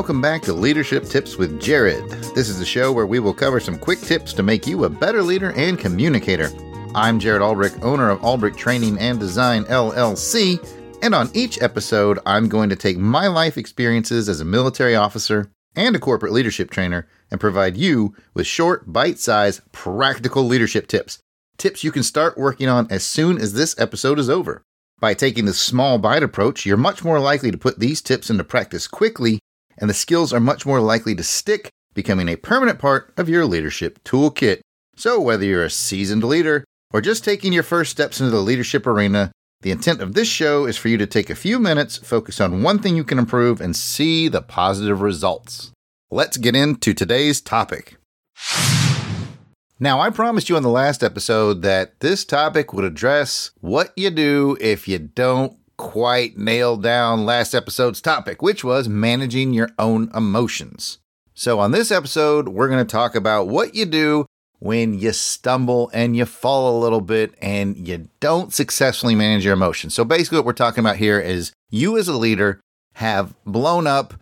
welcome back to Leadership Tips with Jared. This is a show where we will cover some quick tips to make you a better leader and communicator. I'm Jared Albrick, owner of Albrick Training and Design LLC, and on each episode, I'm going to take my life experiences as a military officer and a corporate leadership trainer and provide you with short, bite sized, practical leadership tips. Tips you can start working on as soon as this episode is over. By taking the small bite approach, you're much more likely to put these tips into practice quickly, and the skills are much more likely to stick, becoming a permanent part of your leadership toolkit. So, whether you're a seasoned leader or just taking your first steps into the leadership arena, the intent of this show is for you to take a few minutes, focus on one thing you can improve, and see the positive results. Let's get into today's topic. Now, I promised you on the last episode that this topic would address what you do if you don't quite nail down last episode's topic, which was managing your own emotions. So, on this episode, we're going to talk about what you do when you stumble and you fall a little bit and you don't successfully manage your emotions. So, basically, what we're talking about here is you as a leader have blown up,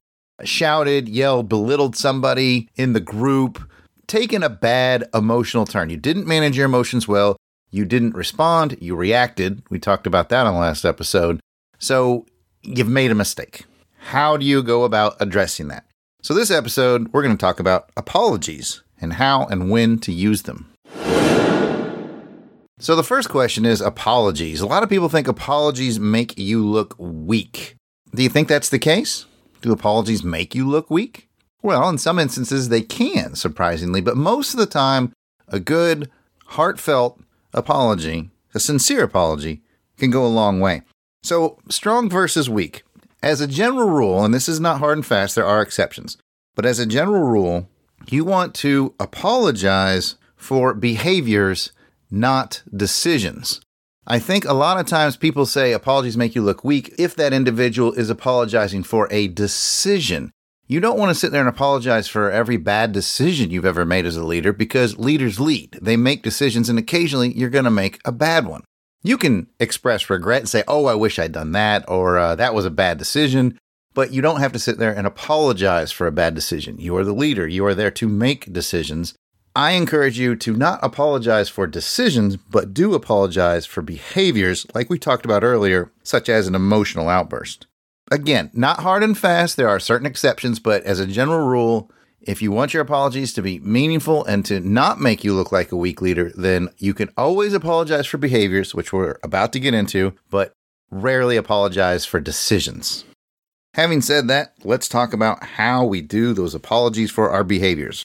shouted, yelled, belittled somebody in the group taken a bad emotional turn. You didn't manage your emotions well. You didn't respond. You reacted. We talked about that on the last episode. So you've made a mistake. How do you go about addressing that? So, this episode, we're going to talk about apologies and how and when to use them. So, the first question is apologies. A lot of people think apologies make you look weak. Do you think that's the case? Do apologies make you look weak? Well, in some instances, they can, surprisingly, but most of the time, a good, heartfelt apology, a sincere apology, can go a long way. So, strong versus weak. As a general rule, and this is not hard and fast, there are exceptions, but as a general rule, you want to apologize for behaviors, not decisions. I think a lot of times people say apologies make you look weak if that individual is apologizing for a decision. You don't want to sit there and apologize for every bad decision you've ever made as a leader because leaders lead. They make decisions, and occasionally you're going to make a bad one. You can express regret and say, Oh, I wish I'd done that, or uh, that was a bad decision, but you don't have to sit there and apologize for a bad decision. You are the leader, you are there to make decisions. I encourage you to not apologize for decisions, but do apologize for behaviors like we talked about earlier, such as an emotional outburst. Again, not hard and fast. There are certain exceptions, but as a general rule, if you want your apologies to be meaningful and to not make you look like a weak leader, then you can always apologize for behaviors, which we're about to get into, but rarely apologize for decisions. Having said that, let's talk about how we do those apologies for our behaviors.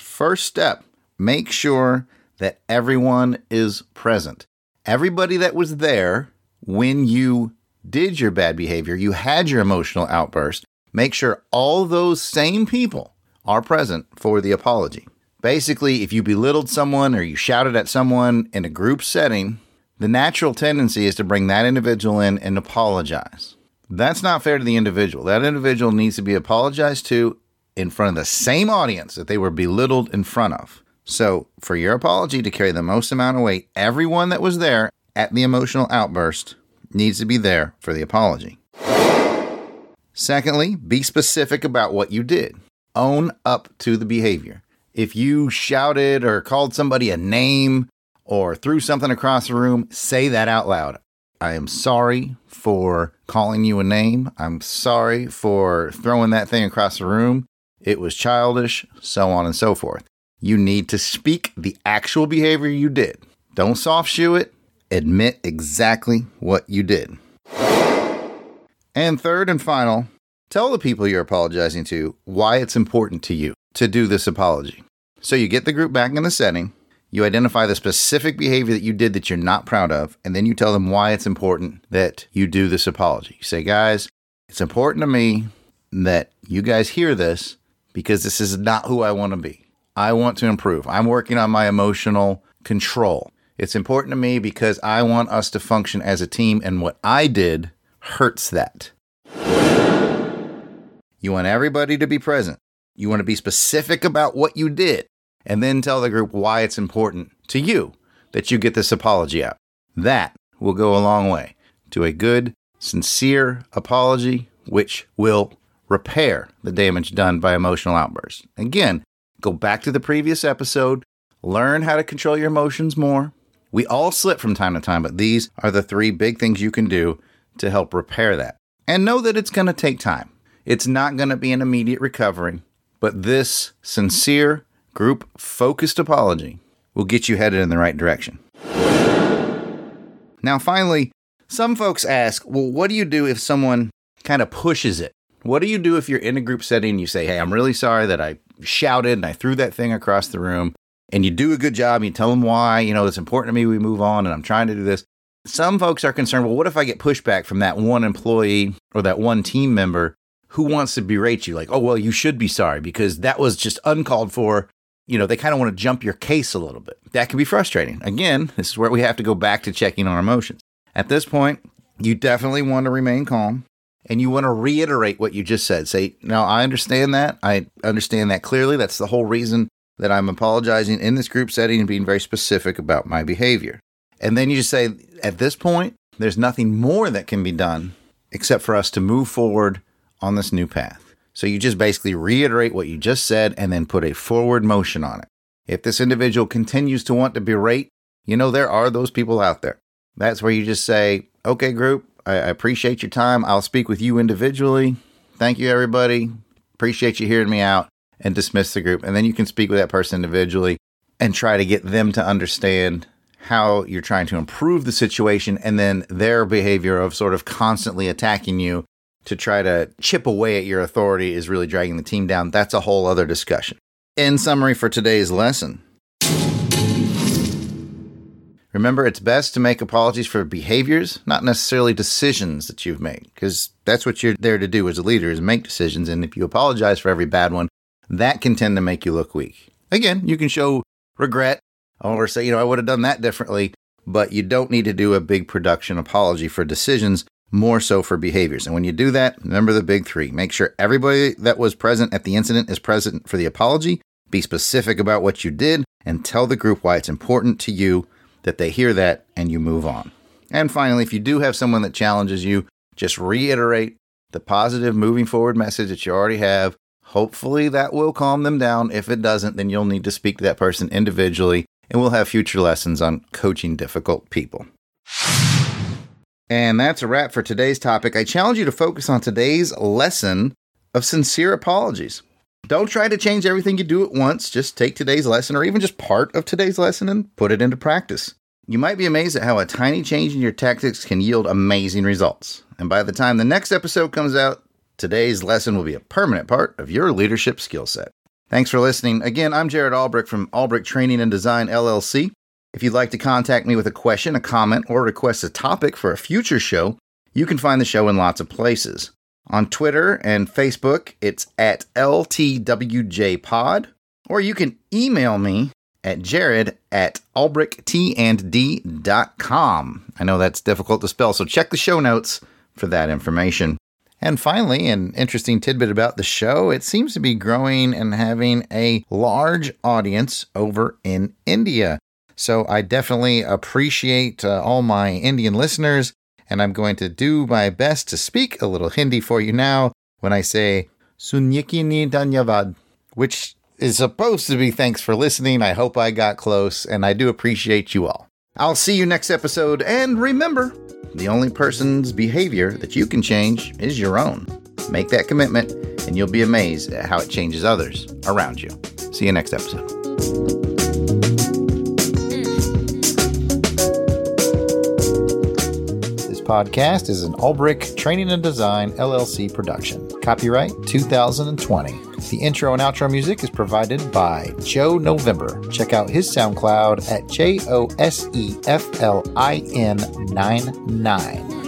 First step make sure that everyone is present. Everybody that was there when you did your bad behavior, you had your emotional outburst, make sure all those same people are present for the apology. Basically, if you belittled someone or you shouted at someone in a group setting, the natural tendency is to bring that individual in and apologize. That's not fair to the individual. That individual needs to be apologized to in front of the same audience that they were belittled in front of. So, for your apology to carry the most amount of weight, everyone that was there at the emotional outburst needs to be there for the apology. Secondly, be specific about what you did. Own up to the behavior. If you shouted or called somebody a name or threw something across the room, say that out loud. I am sorry for calling you a name. I'm sorry for throwing that thing across the room. It was childish, so on and so forth. You need to speak the actual behavior you did. Don't soft shoe it. Admit exactly what you did. And third and final, tell the people you're apologizing to why it's important to you to do this apology. So you get the group back in the setting, you identify the specific behavior that you did that you're not proud of, and then you tell them why it's important that you do this apology. You say, guys, it's important to me that you guys hear this because this is not who I want to be. I want to improve. I'm working on my emotional control. It's important to me because I want us to function as a team, and what I did hurts that. You want everybody to be present. You want to be specific about what you did, and then tell the group why it's important to you that you get this apology out. That will go a long way to a good, sincere apology, which will repair the damage done by emotional outbursts. Again, go back to the previous episode, learn how to control your emotions more. We all slip from time to time, but these are the three big things you can do to help repair that. And know that it's going to take time. It's not going to be an immediate recovery, but this sincere, group focused apology will get you headed in the right direction. Now, finally, some folks ask, well, what do you do if someone kind of pushes it? What do you do if you're in a group setting and you say, hey, I'm really sorry that I shouted and I threw that thing across the room? And you do a good job, you tell them why, you know, it's important to me we move on and I'm trying to do this. Some folks are concerned, well, what if I get pushback from that one employee or that one team member who wants to berate you? Like, oh, well, you should be sorry because that was just uncalled for. You know, they kind of want to jump your case a little bit. That can be frustrating. Again, this is where we have to go back to checking our emotions. At this point, you definitely want to remain calm and you want to reiterate what you just said. Say, now I understand that. I understand that clearly. That's the whole reason that I'm apologizing in this group setting and being very specific about my behavior. And then you just say, at this point, there's nothing more that can be done except for us to move forward on this new path. So you just basically reiterate what you just said and then put a forward motion on it. If this individual continues to want to berate, you know, there are those people out there. That's where you just say, okay, group, I appreciate your time. I'll speak with you individually. Thank you, everybody. Appreciate you hearing me out and dismiss the group. And then you can speak with that person individually and try to get them to understand how you're trying to improve the situation and then their behavior of sort of constantly attacking you to try to chip away at your authority is really dragging the team down. That's a whole other discussion. In summary for today's lesson, remember it's best to make apologies for behaviors, not necessarily decisions that you've made, because that's what you're there to do as a leader is make decisions. And if you apologize for every bad one, that can tend to make you look weak. Again, you can show regret or say, you know, I would have done that differently, but you don't need to do a big production apology for decisions, more so for behaviors. And when you do that, remember the big three. Make sure everybody that was present at the incident is present for the apology, be specific about what you did, and tell the group why it's important to you that they hear that and you move on. And finally, if you do have someone that challenges you, just reiterate the positive moving forward message that you already have. Hopefully that will calm them down. If it doesn't, then you'll need to speak to that person individually and we'll have future lessons on coaching difficult people. And that's a wrap for today's topic. I challenge you to focus on today's lesson of sincere apologies. Don't try to change everything you do at once. Just take today's lesson or even just part of today's lesson and put it into practice. You might be amazed at how a tiny change in your tactics can yield amazing results. And by the time the next episode comes out, today's lesson will be a permanent part of your leadership skill set. Thanks for listening. Again, I'm Jared Albrick from Albrick Training and Design LLC. If you'd like to contact me with a question, a comment, or request a topic for a future show, you can find the show in lots of places. On Twitter and Facebook, it's at LTWJPod, or you can email me at jared at albricktnd.com. I know that's difficult to spell, so check the show notes for that information. And finally, an interesting tidbit about the show it seems to be growing and having a large audience over in India. So I definitely appreciate uh, all my Indian listeners, and I'm going to do my best to speak a little Hindi for you now when I say Sunyiki ni Danyavad, which is supposed to be thanks for listening. I hope I got close, and I do appreciate you all. I'll see you next episode, and remember, the only person's behavior that you can change is your own. Make that commitment, and you'll be amazed at how it changes others around you. See you next episode. This podcast is an Albrick Training and Design LLC production. Copyright 2020. The intro and outro music is provided by Joe November. Check out his SoundCloud at J O S E F L I N 99.